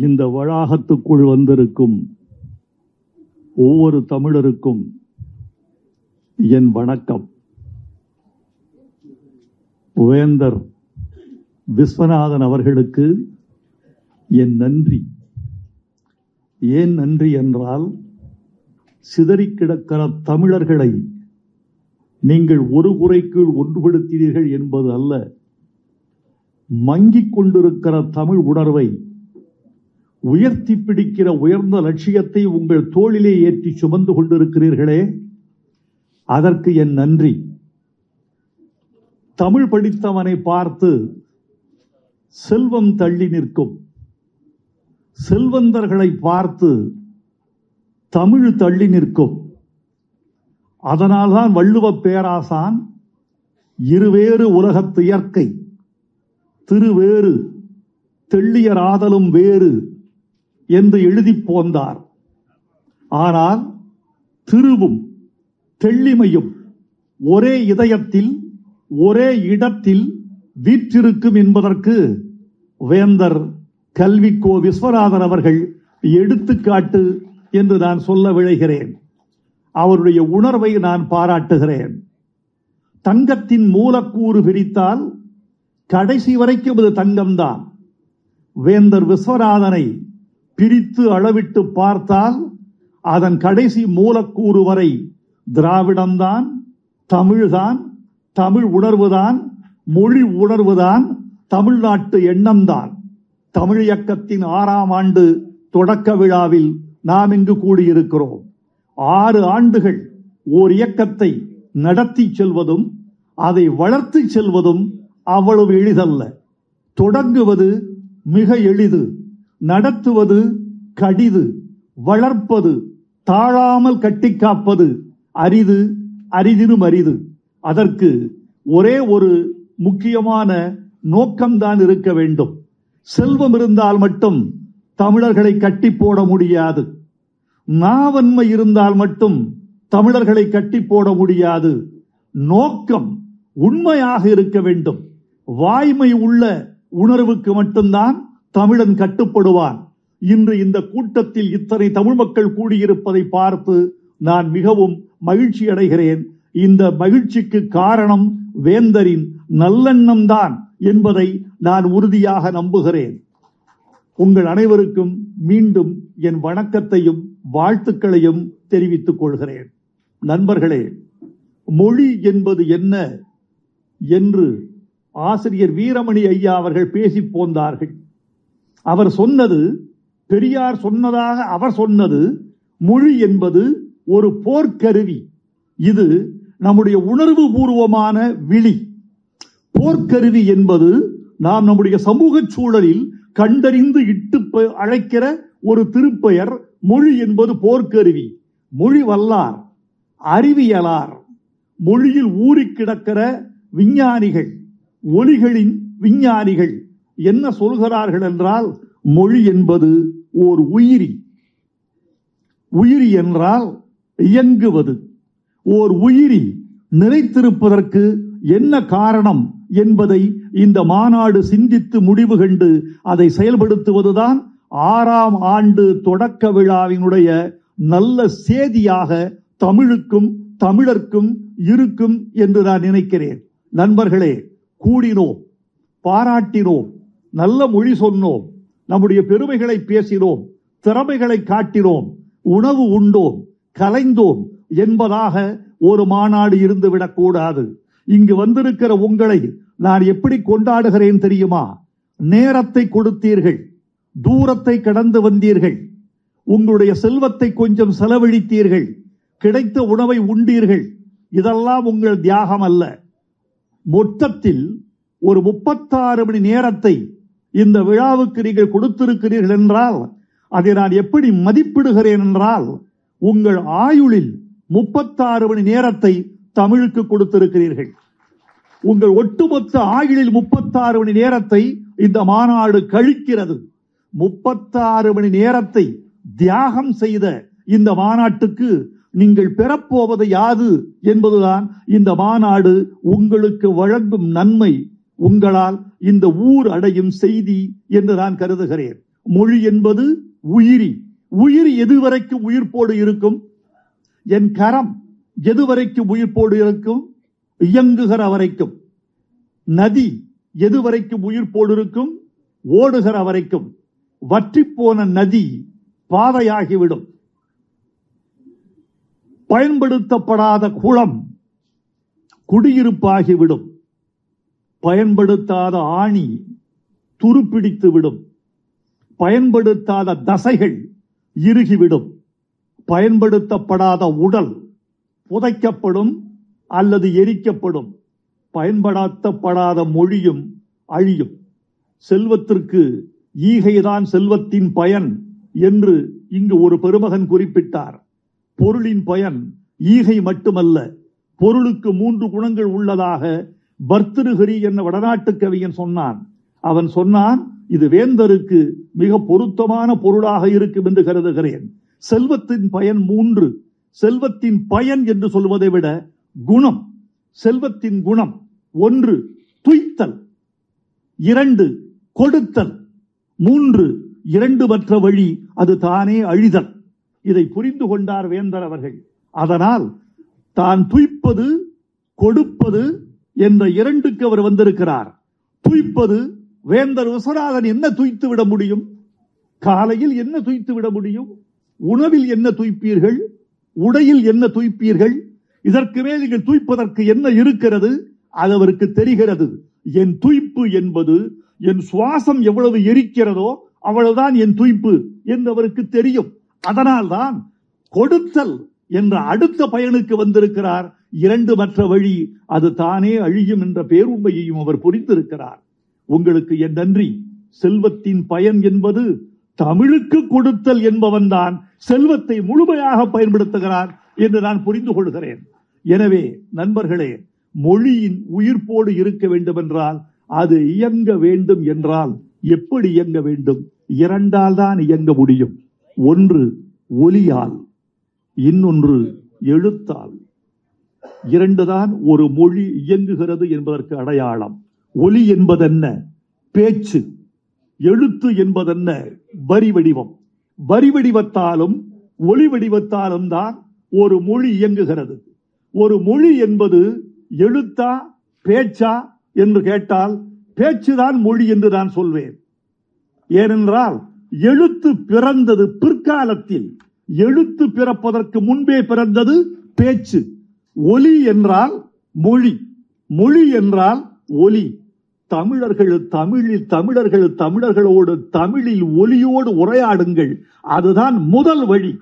இந்த வளாகத்துக்குள் வந்திருக்கும் ஒவ்வொரு தமிழருக்கும் என் வணக்கம். வேந்தர் விஸ்வநாதன் அவர்களுக்கு என் நன்றி. ஏன் நன்றி என்றால் சிதறிக்கிடக்கிற தமிழர்களை நீங்கள் ஒரு குறைக்குள் ஒன்றுபடுத்தினீர்கள் என்பது அல்ல. மங்கிக் கொண்டிருக்கிற தமிழ் உணர்வை உயர்த்தி பிடிக்கிற உயர்ந்த லட்சியத்தை உங்கள் தோளிலே ஏற்றி சுமந்து கொண்டிருக்கிறீர்களே அதற்கு என் நன்றி. தமிழ் படித்தவனை பார்த்து செல்வம் தள்ளி நிற்கும். செல்வந்தர்களை பார்த்து தமிழ் தள்ளி நிற்கும். அதனால்தான் வள்ளுவ பேராசான் இருவேறு உலகத்து இயற்கை திருவேறு தெள்ளியராதலும் வேறு என்று எழுதி போந்தார். ஆனால் திருவும் தெள்ளிமையும் ஒரே இதயத்தில் ஒரே இடத்தில் வீற்றிருக்கும் என்பதற்கு வேந்தர் கல்விக்கோ விஸ்வநாதன் அவர்கள் எடுத்துக்காட்டு என்று நான் சொல்ல விழைகிறேன். அவருடைய உணர்வை நான் பாராட்டுகிறேன். தங்கத்தின் மூலக்கூறு பிரித்தால் கடைசி வரைக்கும் இது தங்கம்தான். வேந்தர் விஸ்வநாதனை பிரித்து அளவிட்டு பார்த்தால் அதன் கடைசி மூலக்கூறு வரை திராவிடம்தான் தமிழ்தான் தமிழ் உணர்வுதான் மொழி உணர்வுதான் தமிழ்நாட்டு எண்ணம்தான். தமிழ் இயக்கத்தின் ஆறாம் ஆண்டு தொடக்க விழாவில் நாம் இங்கு கூடியிருக்கிறோம். ஆறு ஆண்டுகள் ஓர் இயக்கத்தை நடத்தி செல்வதும் அதை வளர்த்து செல்வதும் அவ்வளவு எளிதல்ல. தொடங்குவது மிக எளிது. நடத்துவது கடிது வளர்ப்பது தாழாமல் கட்டி காப்பது அரிது அரிதினும் அரிது. அதற்கு ஒரே ஒரு முக்கியமான நோக்கம்தான் இருக்க வேண்டும். செல்வம் இருந்தால் மட்டும் தமிழர்களை கட்டி போட முடியாது. நாவன்மை இருந்தால் மட்டும் தமிழர்களை கட்டி போட முடியாது. நோக்கம் உண்மையாக இருக்க வேண்டும். வாய்மை உள்ள உணர்வுக்கு மட்டும்தான் தமிழன் கட்டுப்படுவான். இன்று இந்த கூட்டத்தில் இத்தனை தமிழ் மக்கள் கூடியிருப்பதை பார்த்து நான் மிகவும் மகிழ்ச்சி அடைகிறேன். இந்த மகிழ்ச்சிக்கு காரணம் வேந்தரின் நல்லெண்ணம்தான் என்பதை நான் உறுதியாக நம்புகிறேன். உங்கள் அனைவருக்கும் மீண்டும் என் வணக்கத்தையும் வாழ்த்துக்களையும் தெரிவித்துக் கொள்கிறேன். நண்பர்களே மொழி என்பது என்ன என்று ஆசிரியர் வீரமணி ஐயா அவர்கள் பேசி போந்தார்கள். அவர் சொன்னது பெரியார் சொன்னதாக அவர் சொன்னது மொழி என்பது ஒரு போர்க்கருவி. இது நம்முடைய உணர்வு பூர்வமான விழி. போர்க்கருவி என்பது நாம் நம்முடைய சமூக சூழலில் கண்டறிந்து இட்டு அழைக்கிற ஒரு திருப்பெயர். மொழி என்பது போர்க்கருவி. மொழி வல்லார் அறிவியலார் மொழியில் ஊறி கிடக்கிற விஞ்ஞானிகள் ஒலிகளின் விஞ்ஞானிகள். என்ன சொல்கிறார்கள் என்றால் மொழி என்பது ஓர் உயிரி. உயிரி என்றால் இயங்குவது. ஓர் உயிரி நிறைத்திருப்பதற்கு என்ன காரணம் என்பதை இந்த மாநாடு சிந்தித்து முடிவு கண்டு அதை செயல்படுத்துவதுதான் ஆறாம் ஆண்டு தொடக்க விழாவினுடைய நல்ல சேதியாக தமிழுக்கும் தமிழர்க்கும் இருக்கும் என்று நான் நினைக்கிறேன். நண்பர்களே கூடினோம் பாராட்டினோம். நல்ல மொழி சொன்னோம். நம்முடைய பெருமைகளை பேசினோம். திறமைகளை காட்டினோம். உணவு உண்டோம். கலைந்தோம். என்பதாக ஒரு மாநாடு இருந்து விடக்கூடாது இங்கு வந்திருக்கிற உங்களை நான் எப்படி கொண்டாடுகிறேன் தெரியுமா? நேரத்தை கொடுத்தீர்கள். தூரத்தை கடந்து வந்தீர்கள். உங்களுடைய செல்வத்தை கொஞ்சம் செலவழித்தீர்கள். கிடைத்த உணவை உண்டீர்கள். இதெல்லாம் உங்கள் தியாகம் அல்ல. மொத்தத்தில் ஒரு முப்பத்தாறு மணி நேரத்தை இந்த விழாவுக்கு நீங்கள் கொடுத்திருக்கிறீர்கள் என்றால் அதை நான் எப்படி மதிப்பிடுகிறேன் என்றால் உங்கள் ஆயுளில் முப்பத்தாறு மணி நேரத்தை தமிழுக்கு கொடுத்திருக்கிறீர்கள். உங்கள் ஒட்டுமொத்த ஆயுளில் முப்பத்தாறு மணி நேரத்தை இந்த மாநாடு கழிக்கிறது. முப்பத்தாறு மணி நேரத்தை தியாகம் செய்த இந்த மாநாட்டுக்கு நீங்கள் பெறப்போவது யாது என்பதுதான் இந்த மாநாடு உங்களுக்கு வழங்கும் நன்மை உங்களால் இந்த ஊர் அடையும் செய்தி என்று நான் கருதுகிறேன். மொழி என்பது உயிரி. உயிர் எதுவரைக்கும் உயிர்ப்போடு இருக்கும்? என் கரம் எதுவரைக்கும் உயிர்ப்போடு இருக்கும்? இயங்குகிற வரைக்கும். நதி எதுவரைக்கும் உயிர்ப்போடு இருக்கும்? ஓடுகிற வரைக்கும். வற்றிப்போன நதி பாதையாகிவிடும். பயன்படுத்தப்படாத குளம் குடியிருப்பாகிவிடும். பயன்படுத்தாத ஆணி துருப்பிடித்து விடும். பயன்படுத்தாத தசைகள் இறுகிவிடும். பயன்படுத்தப்படாத உடல் புதைக்கப்படும் அல்லது எரிக்கப்படும். பயன்படுத்தப்படாத மொழியும் அழியும். செல்வத்திற்கு ஈகைதான் செல்வத்தின் பயன் என்று இங்கு ஒரு பெருமகன் குறிப்பிட்டார். பொருளின் பயன் ஈகை மட்டுமல்ல பொருளுக்கு மூன்று குணங்கள் உள்ளதாக பர்திருஹரி என்ன வடநாட்டு கவியன் சொன்னான். அவன் சொன்னான் இது வேந்தருக்கு மிக பொருத்தமான பொருளாக இருக்கும் என்று கருதுகிறேன். செல்வத்தின் பயன் மூன்று. செல்வத்தின் பயன் என்று சொல்வதை விட குணம் செல்வத்தின் குணம் ஒன்று துய்த்தல் இரண்டு கொடுத்தல் மூன்று இரண்டு மற்ற வழி அது தானே அழிதல். இதை புரிந்து கொண்டார் வேந்தர் அவர்கள். அதனால் தான் துய்ப்பது கொடுப்பது என்ற இரண்டுக்கு அவர் வந்திருக்கிறார். துய்ப்பது வேந்தர் விஸ்வநாதன் என்ன துய்த்து விட முடியும்? காலையில் என்ன துய்த்து விட முடியும்? உணவில் என்ன துய்ப்பீர்கள்? உடையில் என்ன துய்ப்பீர்கள்? இதற்கு மேல் நீங்கள் துய்ப்பதற்கு என்ன இருக்கிறது? அது அவருக்கு தெரிகிறது. என் துய்ப்பு என்பது என் சுவாசம் எவ்வளவு எரிக்கிறதோ அவ்வளவுதான் என் துய்ப்பு என்று அவருக்கு தெரியும். அதனால்தான் கொடுத்தல் என்ற அடுத்த பயனுக்கு வந்திருக்கிறார். இரண்டு மற்ற வழி அது தானே அழியும் என்ற பேருண்மையையும் அவர் புரிந்திருக்கிறார். உங்களுக்கு என் நன்றி. செல்வத்தின் பயன் என்பது தமிழுக்கு கொடுத்தல் என்பவன் தான் செல்வத்தை முழுமையாக பயன்படுத்துகிறான் என்று நான் புரிந்து கொள்கிறேன். எனவே நண்பர்களே மொழியின் உயிர்ப்போடு இருக்க வேண்டும் என்றால் அது இயங்க வேண்டும் என்றால் எப்படி இயங்க வேண்டும்? இரண்டால் தான் இயங்க முடியும். ஒன்று ஒலியால். இன்னொன்று எழுத்தால். இரண்டுதான் ஒரு மொழி இயங்குகிறது என்பதற்கு அடையாளம். ஒலி என்பதென்ன? பேச்சு. எழுத்து என்பதென்ன? வரி வடிவம். வரி வடிவத்தாலும் ஒளி வடிவத்தாலும் தான் ஒரு மொழி இயங்குகிறது. ஒரு மொழி என்பது எழுத்தா பேச்சா என்று கேட்டால் பேச்சுதான் மொழி என்று நான் சொல்வேன். ஏனென்றால் எழுத்து பிறந்தது பிற்காலத்தில். எழுத்து பிறப்பதற்கு முன்பே பிறந்தது பேச்சு. ஒலி என்றால் மொழி. மொழி என்றால் ஒலி. தமிழர்கள் தமிழில் தமிழர்கள் தமிழர்களோடு தமிழில் ஒலியோடு உரையாடுங்கள். அதுதான் முதல் வழி.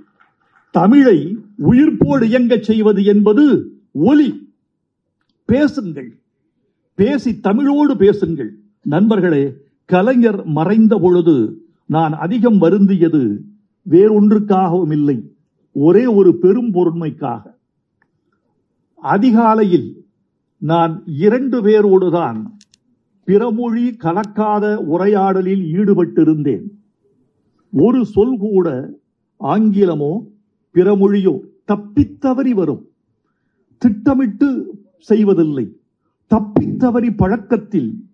தமிழை உயிர்ப்போடு இயங்கச் செய்வது என்பது ஒலி. பேசுங்கள். பேசி தமிழோடு பேசுங்கள். நண்பர்களே கலைஞர் மறைந்த பொழுது நான் அதிகம் வருந்தியது வேறொன்றுக்காகவும் இல்லை ஒரே ஒரு பெரும் பொருண்மைக்காக. அதிகாலையில் நான் இரண்டு பேரோடுதான் பிறமொழி கலக்காத உரையாடலில் ஈடுபட்டிருந்தேன். ஒரு சொல் கூட ஆங்கிலமோ பிறமொழியோ தப்பித்தவறி வரும். திட்டமிட்டு செய்வதில்லை. தப்பித்தவறி பழக்கத்தில்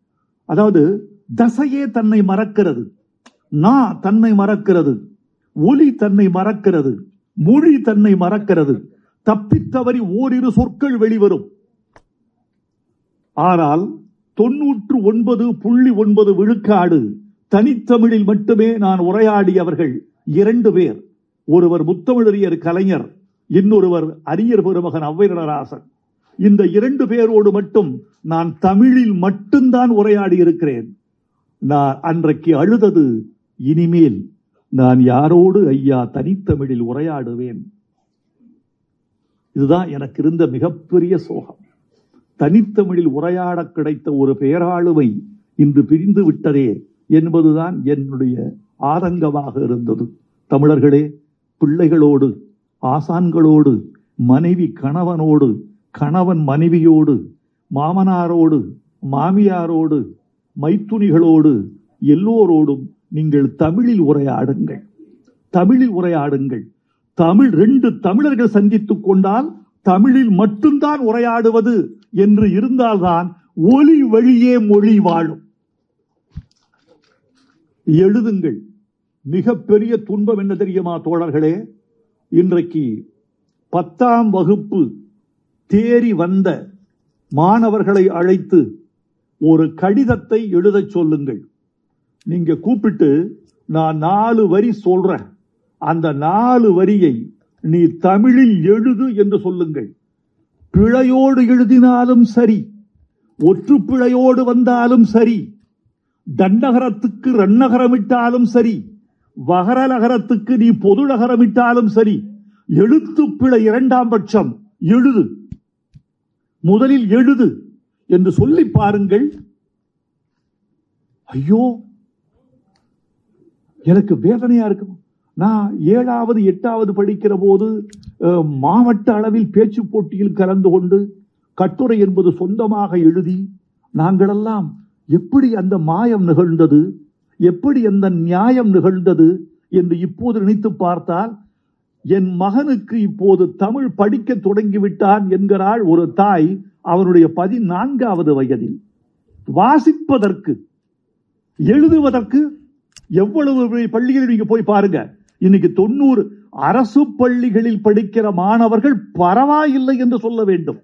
அதாவது தசையே தன்னை மறக்கிறது. நான் தன்னை மறக்கிறது. ஒலி தன்னை மறக்கிறது மொழி தன்னை மறக்கிறது. தப்பித்தவறி ஓரிரு சொற்கள் வெளிவரும். ஆனால் தொன்னூற்று ஒன்பது புள்ளி ஒன்பது விழுக்காடு தனித்தமிழில் மட்டுமே நான் உரையாடியவர்கள் இரண்டு பேர். ஒருவர் முத்தமிழறியர் கலைஞர் இன்னொருவர் அரியர் பெருமகன் ஔவையரராசன் இந்த இரண்டு பேரோடு மட்டும் நான் தமிழில் மட்டும்தான் உரையாடி இருக்கிறேன் நான் அன்றைக்கு அழுதது இனிமேல் நான் யாரோடு ஐயா தனித்தமிழில் உரையாடுவேன்? இதுதான் எனக்கு இருந்த மிகப்பெரிய சோகம். தனித்தமிழில் உரையாட கிடைத்த ஒரு பேராளுமை இன்று பிரிந்து விட்டதே என்பதுதான் என்னுடைய ஆதங்கமாக இருந்தது. தமிழர்களே பிள்ளைகளோடு ஆசான்களோடு மனைவி கணவனோடு கணவன் மனைவியோடு மாமனாரோடு மாமியாரோடு மைத்துனிகளோடு எல்லோரோடும் நீங்கள் தமிழில் உரையாடுங்கள். தமிழில் உரையாடுங்கள். தமிழ் ரெண்டு தமிழர்கள் சந்தித்துக் கொண்டால் தமிழில் மட்டும்தான் உரையாடுவது என்று இருந்தால்தான் ஒலி வழியே மொழி வாழும். எழுதுங்கள். மிகப்பெரிய துன்பம் என்ன தெரியுமா தோழர்களே? இன்றைக்கு பத்தாம் வகுப்பு தேறி வந்த மாணவர்களை அழைத்து ஒரு கடிதத்தை எழுதச் சொல்லுங்கள். நீங்க கூப்பிட்டு நான் நாலு வரி சொல்றேன். அந்த நாலு வரியை நீ தமிழில் எழுது என்று சொல்லுங்கள். பிழையோடு எழுதினாலும் சரி ஒற்று பிழையோடு வந்தாலும் சரி தண்டகரத்துக்கு ரன்னகரமிட்டாலும் சரி வகரலகரத்துக்கு நீ பொது நகரமிட்டாலும் சரி எழுத்து பிழை இரண்டாம் பட்சம் எழுது. முதலில் எழுது என்று சொல்லி பாருங்கள். ஐயோ எனக்கு வேதனையா இருக்கும். நான் ஏழாவது எட்டாவது படிக்கிற போது மாவட்ட அளவில் பேச்சு போட்டியில் கலந்து கொண்டு கட்டுரை என்பது சொந்தமாக எழுதி நாங்களெல்லாம் எப்படி அந்த மாயம் நிகழ்ந்தது எப்படி அந்த நியாயம் நிகழ்ந்தது என்று இப்போது நினைத்து பார்த்தால் என் மகனுக்கு இப்போது தமிழ் படிக்க தொடங்கிவிட்டான் என்கிறாள் ஒரு தாய் அவனுடைய பதினான்காவது வயதில். வாசிப்பதற்கு எழுதுவதற்கு எவ்வளவு பள்ளிகளில் நீங்க போய் பாருங்க. இன்னைக்கு தொண்ணூறு அரசு பள்ளிகளில் படிக்கிற மாணவர்கள் பரவாயில்லை என்று சொல்ல வேண்டும்.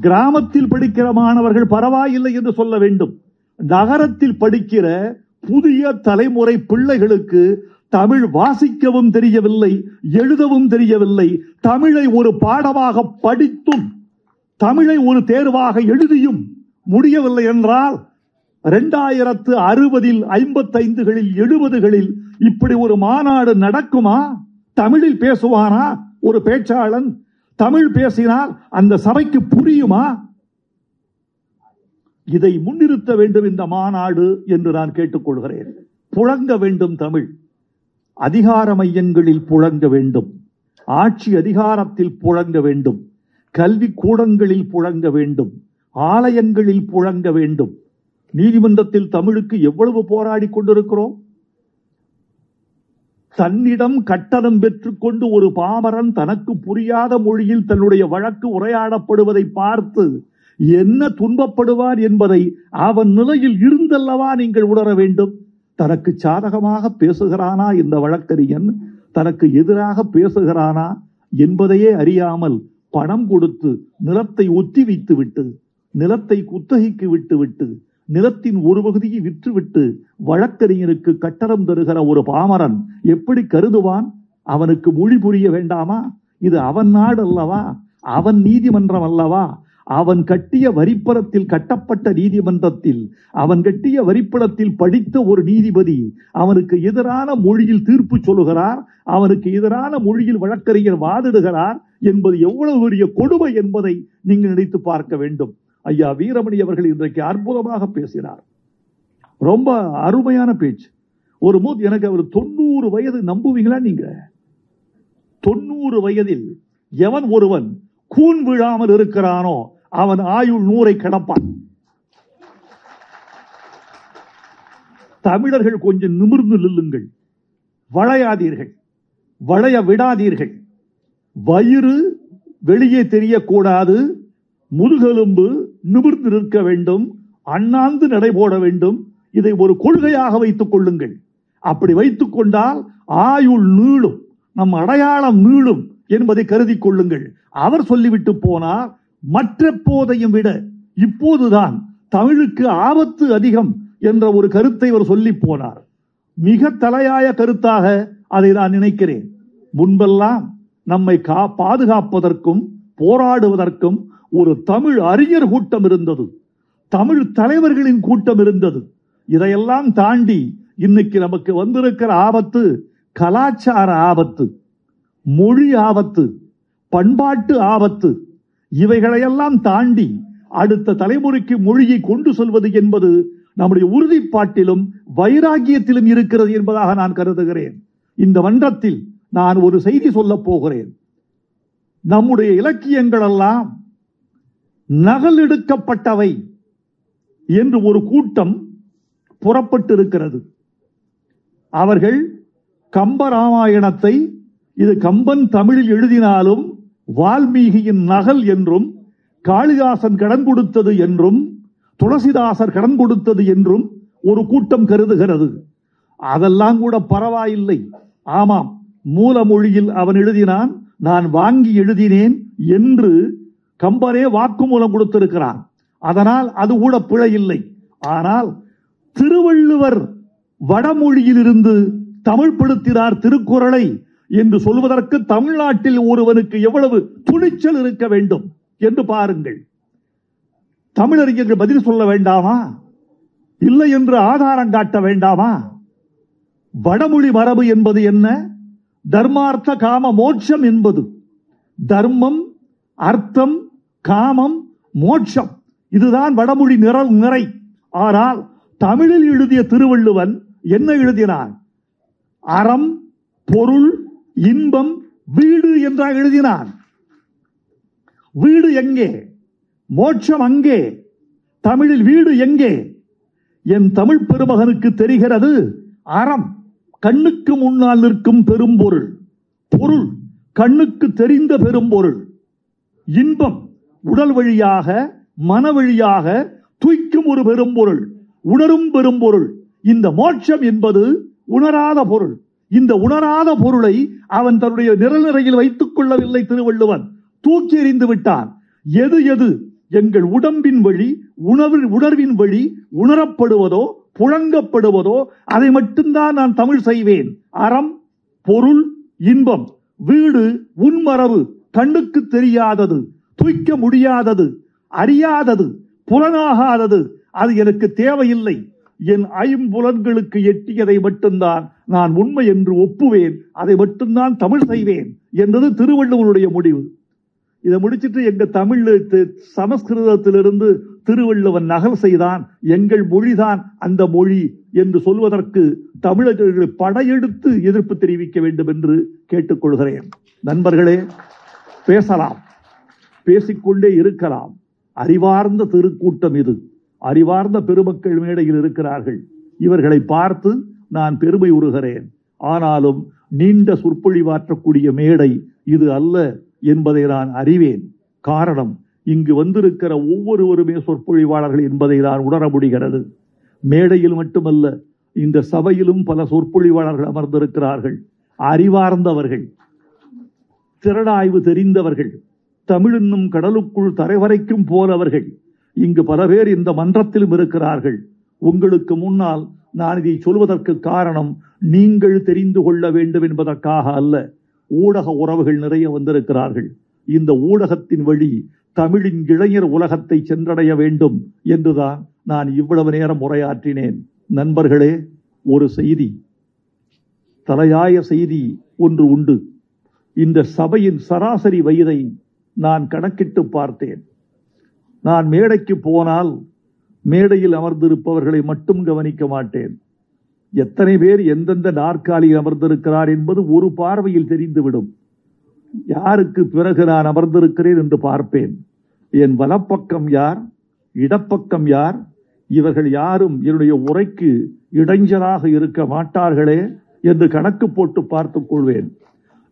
கிராமத்தில் படிக்கிற மாணவர்கள் பரவாயில்லை என்று சொல்ல வேண்டும். நகரத்தில் படிக்கிற புதிய தலைமுறை பிள்ளைகளுக்கு தமிழ் வாசிக்கவும் தெரியவில்லை எழுதவும் தெரியவில்லை. தமிழை ஒரு பாடமாக படித்தும் தமிழை ஒரு தேர்வாக எழுதியும் முடியவில்லை என்றால் ரெண்டாயிரத்து அறுபதில் ஐம்பத்தைந்துகளில் எழுபதுகளில் இப்படி ஒரு மாநாடு நடக்குமா? தமிழில் பேசுவானா? ஒரு பேச்சாளன் தமிழ் பேசினால் அந்த சபைக்கு புரியுமா? இதை முன்னிறுத்த வேண்டும் இந்த மாநாடு என்று நான் கேட்டுக்கொள்கிறேன். புழங்க வேண்டும் தமிழ். அதிகார மையங்களில் புழங்க வேண்டும். ஆட்சி அதிகாரத்தில் புழங்க வேண்டும். கல்வி கூடங்களில் புழங்க வேண்டும். ஆலயங்களில் புழங்க வேண்டும். நீதிமன்றத்தில் தமிழுக்கு எவ்வளவு போராடி கொண்டிருக்கிறோம்? தன்னிடம் கட்டணம் பெற்றுக்கொண்டு ஒரு பாமரன் தனக்கு புரியாத மொழியில் தன்னுடைய வழக்கு உரையாடப்படுவதை பார்த்து என்ன துன்பப்படுவார் என்பதை அவன் நிலையில் இருந்தல்லவா நீங்கள் உணர வேண்டும்? தனக்கு சாதகமாக பேசுகிறானா இந்த வழக்கறிஞன்? தனக்கு எதிராக பேசுகிறானா என்பதையே அறியாமல் பணம் கொடுத்து நிலத்தை ஒத்தி வைத்து விட்டு நிலத்தை குத்தகைக்கு விட்டு விட்டு நிலத்தின் ஒரு பகுதியை விற்றுவிட்டு வழக்கறிஞருக்கு கட்டணம் தருகிற ஒரு பாமரன் எப்படி கருதுவான்? அவனுக்கு மொழி புரிய வேண்டாமா? இது அவன் நாடு அல்லவா? அவன் நீதிமன்றம் அல்லவா? அவன் கட்டிய வரிப்பணத்தில் கட்டப்பட்ட நீதிமன்றத்தில் அவன் கட்டிய வரிப்பணத்தில் படித்த ஒரு நீதிபதி அவனுக்கு எதிரான மொழியில் தீர்ப்பு சொல்லுகிறார் அவனுக்கு எதிரான மொழியில் வழக்கறிஞர் வாதிடுகிறார் என்பது எவ்வளவு பெரிய கொடுமை என்பதை நீங்கள் நினைத்து பார்க்க வேண்டும். ஐயா வீரமணி அவர்கள் இன்றைக்கு அற்புதமாக பேசினார். ரொம்ப அருமையான பேச்சு. ஒரு மூத் எனக்கு அவர் தொண்ணூறு வயது நம்புவீங்களா நீங்க? தொண்ணூறு வயதில் எவன் ஒருவன் கூன் விழாமல் இருக்கிறானோ அவன் ஆயுள் நூறை கடப்பான். தமிழர்கள் கொஞ்சம் நிமிர்ந்து நில்லுங்கள். வளையாதீர்கள். வளைய விடாதீர்கள். வயிறு வெளியே தெரியக்கூடாது. முதுகெலும்பு நிமிர்ந்து நிற்க வேண்டும் அண்ணாந்து நடைபோட வேண்டும். இதை ஒரு கொள்கையாக வைத்துக் கொள்ளுங்கள். அப்படி வைத்துக் கொண்டால் ஆயுள் நீளும் நம் அடையாளம் நீளும் என்பதை கருதி கொள்ளுங்கள். அவர் சொல்லிவிட்டு போனார் மற்ற போதையும் விட இப்போதுதான் தமிழுக்கு ஆபத்து அதிகம் என்ற ஒரு கருத்தை அவர் சொல்லி போனார். மிக தலையாய கருத்தாக அதை நான் நினைக்கிறேன். முன்பெல்லாம் நம்மை கா பாதுகாப்பதற்கும் போராடுவதற்கும் ஒரு தமிழ் அறிஞர் கூட்டம் இருந்தது. தமிழ் தலைவர்களின் கூட்டம் இருந்தது. இதையெல்லாம் தாண்டி இன்னைக்கு நமக்கு வந்திருக்கிற ஆபத்து கலாச்சார ஆபத்து மொழி ஆபத்து பண்பாட்டு ஆபத்து இவைகளையெல்லாம் தாண்டி அடுத்த தலைமுறைக்கு மொழியை கொண்டு செல்வது என்பது நம்முடைய உறுதிப்பாட்டிலும் வைராகியத்திலும் இருக்கிறது என்பதாக நான் கருதுகிறேன். இந்த மன்றத்தில் நான் ஒரு செய்தி சொல்லப் போகிறேன். நம்முடைய இலக்கியங்கள் எல்லாம் நகல் எடுக்கப்பட்டவை என்று ஒரு கூட்டம் புறப்பட்டிருக்கிறது. அவர்கள் கம்பராமாயணத்தை இது கம்பன் தமிழில் எழுதினாலும் வால்மீகியின் நகல் என்றும் காளிதாசன் கடன் கொடுத்தது என்றும் துளசிதாசர் கடன் கொடுத்தது என்றும் ஒரு கூட்டம் கருதுகிறது. அதெல்லாம் கூட பரவாயில்லை. ஆமாம் மூல மொழியில் அவன் எழுதினான் நான் வாங்கி எழுதினேன் என்று கம்பரே வாக்குமூலம் கொடுத்திருக்கிறார் அதனால் அது கூட பிழை இல்லை. ஆனால் திருவள்ளுவர் வடமொழியிலிருந்து தமிழ்படுத்தினார் திருக்குறளை என்று சொல்வதற்கு தமிழ்நாட்டில் ஒருவனுக்கு எவ்வளவு துணிச்சல் இருக்க வேண்டும் என்று பாருங்கள். தமிழறிஞர்கள் பதில் சொல்ல வேண்டாமா? இல்லை என்று ஆதாரம் காட்ட வேண்டாமா? வடமொழி மரபு என்பது என்ன? தர்மார்த்த காம மோட்சம் என்பது. தர்மம் அர்த்தம் காமம் மோட்சம். இதுதான் வடமொழி நிரல் நிறை. ஆனால் தமிழில் எழுதிய திருவள்ளுவன் என்ன எழுதினான்? அறம் பொருள் இன்பம் வீடு என்றா எழுதினான். வீடு எங்கே? மோட்சம் அங்கே. தமிழில் வீடு எங்கே? என் தமிழ் பெருமகனுக்கு தெரிகிறது அறம். கண்ணுக்கு முன்னால் நிற்கும் பெரும்பொருள். பொருள் கண்ணுக்கு தெரிந்த பெரும்பொருள். இன்பம் உடல் வழியாக மன வழியாக துய்க்கும் ஒரு பெரும்பொருள் உணரும் பெரும்பொருள். இந்த மோட்சம் என்பது உணராத பொருள். இந்த உணராத பொருளை அவன் தன்னுடைய நிரல்நிறையில் வைத்துக் கொள்ளவில்லை திருவள்ளுவன். தூக்கி எறிந்து விட்டான். எது எது எங்கள் உடம்பின் வழி உணவு உணர்வின் வழி உணரப்படுவதோ புழங்கப்படுவதோ அதை மட்டும்தான் நான் தமிழ் செய்வேன். அறம் பொருள் இன்பம். வீடு உன்மரபு கண்ணுக்கு தெரியாதது. துய்க்க முடியாதது அறியாதது புலனாகாதது அது எனக்கு தேவையில்லை. என் ஐம்புலன்களுக்கு எட்டியதை மட்டும்தான் நான் உண்மை என்று ஒப்புவேன். அதை மட்டும்தான் தமிழ் செய்வேன் என்றது திருவள்ளுவருடைய முடிவு. இதை முடிச்சிட்டு எங்க தமிழ் சமஸ்கிருதத்திலிருந்து திருவள்ளுவன் நகல் செய்தான். எங்கள் மொழிதான் அந்த மொழி என்று சொல்வதற்கு தமிழர்கள் படையெடுத்து எதிர்ப்பு தெரிவிக்க வேண்டும் என்று கேட்டுக்கொள்கிறேன். நண்பர்களே பேசலாம். பேசிக்கொண்டே இருக்கலாம். அறிவார்ந்த திருக்கூட்டம் இது. அறிவார்ந்த பெருமக்கள் மேடையில் இருக்கிறார்கள். இவர்களை பார்த்து நான் பெருமை உறுகிறேன். ஆனாலும் நீண்ட சொற்பொழிவாற்றக்கூடிய மேடை இது அல்ல என்பதை நான் அறிவேன். காரணம் இங்கு வந்திருக்கிற ஒவ்வொருவருமே சொற்பொழிவாளர்கள் என்பதை நான் உணர முடிகிறது. மேடையில் மட்டுமல்ல இந்த சபையிலும் பல சொற்பொழிவாளர்கள் அமர்ந்திருக்கிறார்கள். அறிவார்ந்தவர்கள் திறனாய்வு தெரிந்தவர்கள் தமிழ் என்னும் கடலுக்குள் தரைவரைக்கும் போலவர்கள் இங்கு பல பேர் இந்த மன்றத்திலும் இருக்கிறார்கள். உங்களுக்கு முன்னால் நான் இதை சொல்வதற்கு காரணம் நீங்கள் தெரிந்து கொள்ள வேண்டும் என்பதற்காக அல்ல. ஊடக உறவுகள் நிறைய வந்திருக்கிறார்கள். இந்த ஊடகத்தின் வழி தமிழின் இளைஞர் உலகத்தை சென்றடைய வேண்டும் என்றுதான் நான் இவ்வளவு நேரம் உரையாற்றினேன். நண்பர்களே ஒரு செய்தி. தலையாய செய்தி ஒன்று உண்டு. இந்த சபையின் சராசரி வயதை நான் கணக்கிட்டு பார்த்தேன். நான் மேடைக்கு போனால் மேடையில் அமர்ந்திருப்பவர்களை மட்டும் கவனிக்க மாட்டேன். எத்தனை பேர் எந்தெந்த நாற்காலியில் அமர்ந்திருக்கிறார் என்பது ஒரு பார்வையில் தெரிந்துவிடும். யாருக்கு பிறகு நான் அமர்ந்திருக்கிறேன் என்று பார்ப்பேன். என் வலப்பக்கம் யார்? இடப்பக்கம் யார்? இவர்கள் யாரும் என்னுடைய உரைக்கு இடைஞ்சலாக இருக்க மாட்டார்களே என்று கணக்கு போட்டு பார்த்துக் கொள்வேன்.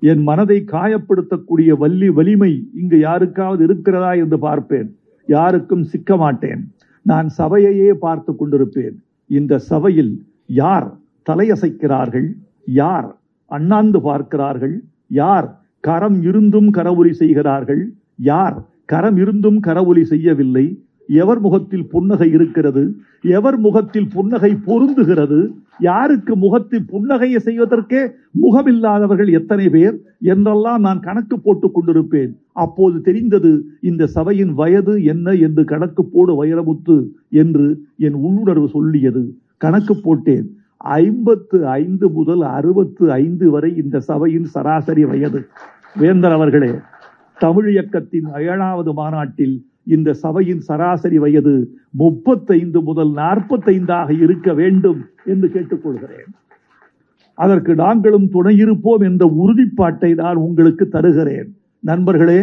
என் மனதை காயப்படுத்தக்கூடிய வள்ளி வலிமை இங்கு யாருக்காவது இருக்கிறதா என்று பார்ப்பேன். யாருக்கும் சிக்க மாட்டேன் நான் சபையையே பார்த்து கொண்டிருப்பேன். இந்த சபையில் யார் தலையசைக்கிறார்கள்? யார் அண்ணாந்து பார்க்கிறார்கள்? யார் கரம் இருந்தும் கரவொலி செய்கிறார்கள்? யார் கரம் இருந்தும் கரவொலி செய்யவில்லை? எவர் முகத்தில் புன்னகை இருக்கிறது? எவர் முகத்தில் புன்னகை பொருந்துகிறது? யாருக்கு முகத்தில் புன்னகையை செய்வதற்கே முகமில்லாதவர்கள் எத்தனை பேர்? என்றெல்லாம் நான் கணக்கு போட்டுக் கொண்டிருப்பேன். அப்போது தெரிந்தது இந்த சபையின் வயது என்ன என்று கணக்கு போடு வைரமுத்து என்று என் உள்ளுணர்வு சொல்லியது. கணக்கு போட்டேன். ஐம்பத்து ஐந்து முதல் அறுபத்து ஐந்து வரை இந்த சபையின் சராசரி வயது. வேந்தர் அவர்களே தமிழ் இயக்கத்தின் ஏழாவது மாநாட்டில் இந்த சபையின் சராசரி வயது முப்பத்தைந்து முதல் நாற்பத்தைந்தாக இருக்க வேண்டும் என்று கேட்டுக்கொள்கிறேன். அதற்கு நாங்களும் துணையிருப்போம் என்ற உறுதிப்பாட்டை நான் உங்களுக்கு தருகிறேன். நண்பர்களே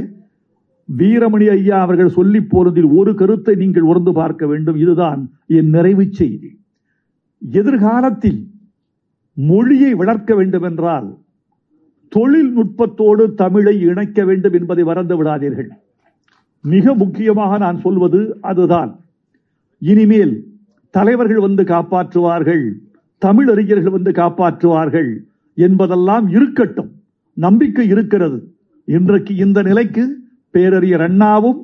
வீரமணி ஐயா அவர்கள் சொல்லி போனதில் ஒரு கருத்தை நீங்கள் உணர்ந்து பார்க்க வேண்டும். இதுதான் என் நிறைவு செய்தி. எதிர்காலத்தில் மொழியை வளர்க்க வேண்டும் என்றால் தொழில்நுட்பத்தோடு தமிழை இணைக்க வேண்டும் என்பதை மறந்து விடாதீர்கள். மிக முக்கியமாக நான் சொல்வது அதுதான். இனிமேல் தலைவர்கள் வந்து காப்பாற்றுவார்கள் தமிழ் அறிஞர்கள் வந்து காப்பாற்றுவார்கள் என்பதெல்லாம் இருக்கட்டும். நம்பிக்கை இருக்கிறது. இன்றைக்கு இந்த நிலைக்கு பேரறிஞர் அண்ணாவும்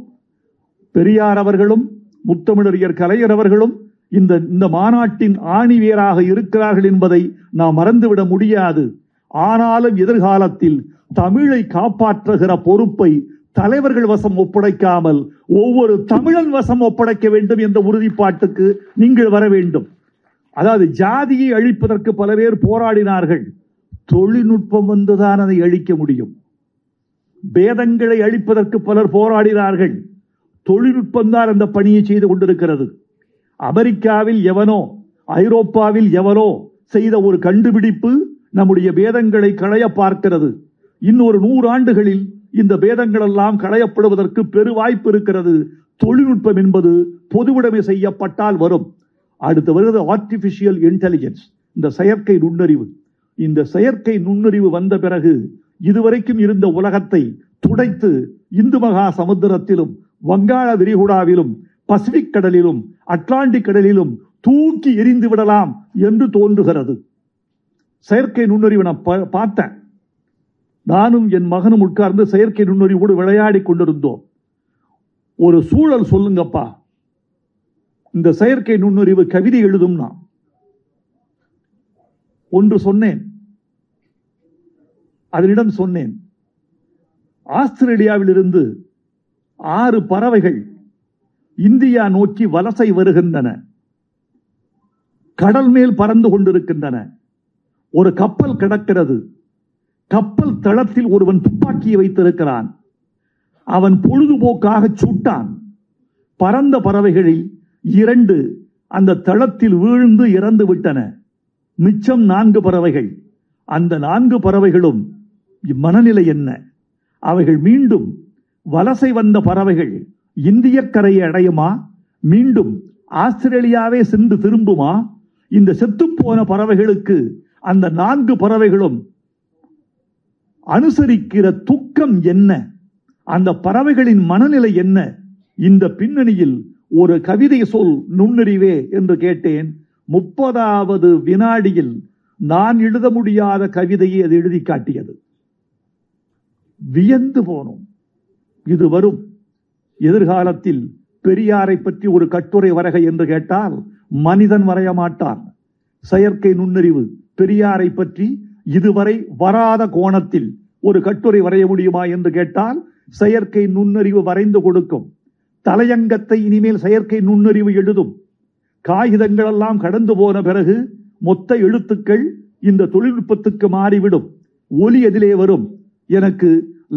பெரியார் அவர்களும் முத்தமிழறிஞர் கலைஞர் அவர்களும் இந்த இந்த மாநாட்டின் ஆணிவேராக இருக்கிறார்கள் என்பதை நாம் மறந்துவிட முடியாது. ஆனாலும் எதிர்காலத்தில் தமிழை காப்பாற்றுகிற பொறுப்பை தலைவர்கள் வசம் ஒப்படைக்காமல் ஒவ்வொரு தமிழன் வசம் ஒப்படைக்க வேண்டும் என்ற உறுதிப்பாட்டுக்கு நீங்கள் வர வேண்டும். அதாவது ஜாதியை அழிப்பதற்கு பல பேர் போராடினார்கள். தொழில்நுட்பம் வந்துதான் அதை அழிக்க முடியும். பேதங்களை அழிப்பதற்கு பலர் போராடினார்கள். தொழில்நுட்பம் தான் அந்த பணியை செய்து கொண்டிருக்கிறது. அமெரிக்காவில் எவனோ ஐரோப்பாவில் எவனோ செய்த ஒரு கண்டுபிடிப்பு நம்முடைய பேதங்களை களைய பார்க்கிறது. இன்னொரு நூறு ஆண்டுகளில் இந்த பேதங்கள் எல்லாம் களையப்படுவதற்கு பெரு வாய்ப்பு இருக்கிறது. தொழில்நுட்பம் என்பது பொதுவுடைமை செய்யப்பட்டால் வரும். அடுத்து வருகிறது ஆர்டிபிஷியல் இன்டெலிஜென்ஸ் இந்த செயற்கை நுண்ணறிவு. இந்த செயற்கை நுண்ணறிவு வந்த பிறகு இதுவரைக்கும் இருந்த உலகத்தை துடைத்து இந்து மகா சமுத்திரத்திலும் வங்காள விரிகுடாவிலும் பசிபிக் கடலிலும் அட்லாண்டிக் கடலிலும் தூக்கி எரிந்து விடலாம் என்று தோன்றுகிறது. செயற்கை நுண்ணறிவு நான் பார்த்தேன். நானும் என் மகனும் உட்கார்ந்து செயற்கை நுண்ணறிவோடு விளையாடி கொண்டிருந்தோம். ஒரு சூழல் சொல்லுங்கப்பா. இந்த செயற்கை நுண்ணறிவு கவிதை எழுதும் நான். ஒன்று சொன்னேன். அதனிடம் சொன்னேன். ஆஸ்திரேலியாவில் இருந்து ஆறு பறவைகள் இந்தியா நோக்கி வலசை வருகின்றன. கடல் மேல் பறந்து கொண்டிருக்கின்றன. ஒரு கப்பல் கிடக்கிறது. கப்பல் தளத்தில் ஒருவன் துப்பாக்கியை வைத்திருக்கிறான். அவன் பொழுதுபோக்காக சுட்டான். பறந்த பறவைகளில் இரண்டு அந்த தளத்தில் வீழ்ந்து இறந்து விட்டன. மிச்சம் நான்கு பறவைகள். அந்த நான்கு பறவைகளும் மனநிலை என்ன? அவைகள் மீண்டும் வலசை வந்த பறவைகள் இந்திய கரையை அடையுமா? மீண்டும் ஆஸ்திரேலியாவே சென்று திரும்புமா? இந்த செத்துப்போன பறவைகளுக்கு அந்த நான்கு பறவைகளும் அனுசரிக்கிற துக்கம் என்ன? அந்த பறவைகளின் மனநிலை என்ன? இந்த பின்னணியில் ஒரு கவிதை சொல் நுண்ணறிவே என்று கேட்டேன். முப்பதாவது வினாடியில் நான் எழுத முடியாத கவிதையை அது எழுதி காட்டியது. வியந்து போனோம். இது வரும். எதிர்காலத்தில் பெரியாரை பற்றி ஒரு கட்டுரை வரக என்று கேட்டால் மனிதன் வரைய மாட்டான். செயற்கை நுண்ணறிவு பெரியாரை பற்றி இதுவரை வராத கோணத்தில் ஒரு கட்டுரை வரைய முடியுமா என்று கேட்டால் செயற்கை நுண்ணறிவு வரைந்து கொடுக்கும். தலையங்கத்தை இனிமேல் செயற்கை நுண்ணறிவு எழுதும். காகிதங்கள் எல்லாம் கடந்து போன பிறகு மொத்த எழுத்துக்கள் இந்த தொழில்நுட்பத்துக்கு மாறிவிடும். ஒலி எதிலே வரும். எனக்கு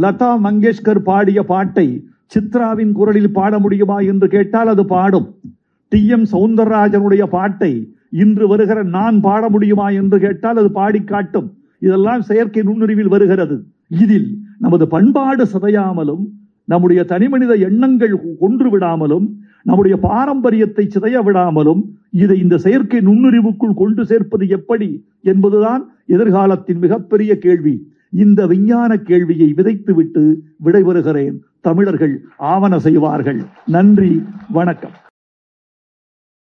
லதா மங்கேஷ்கர் பாடிய பாட்டை சித்ராவின் குரலில் பாட முடியுமா என்று கேட்டால் அது பாடும். டி எம் சவுந்தரராஜனுடைய பாட்டை இன்று வருகிற நான் பாட முடியுமா என்று கேட்டால் அது பாடி காட்டும். இதெல்லாம் செயற்கை நுண்ணறிவில் வருகிறது. இதில் நமது பண்பாடு சிதையாமலும் நம்முடைய தனிமனித எண்ணங்கள் கொன்று விடாமலும் நம்முடைய பாரம்பரியத்தை சிதைய விடாமலும் இதை இந்த செயற்கை நுண்ணறிவுக்குள் கொண்டு சேர்ப்பது எப்படி என்பதுதான் எதிர்காலத்தின் மிகப்பெரிய கேள்வி. இந்த விஞ்ஞான கேள்வியை விதைத்துவிட்டு விடைபெறுகிறேன். தமிழர்கள் ஆவண செய்வார்கள். நன்றி வணக்கம்.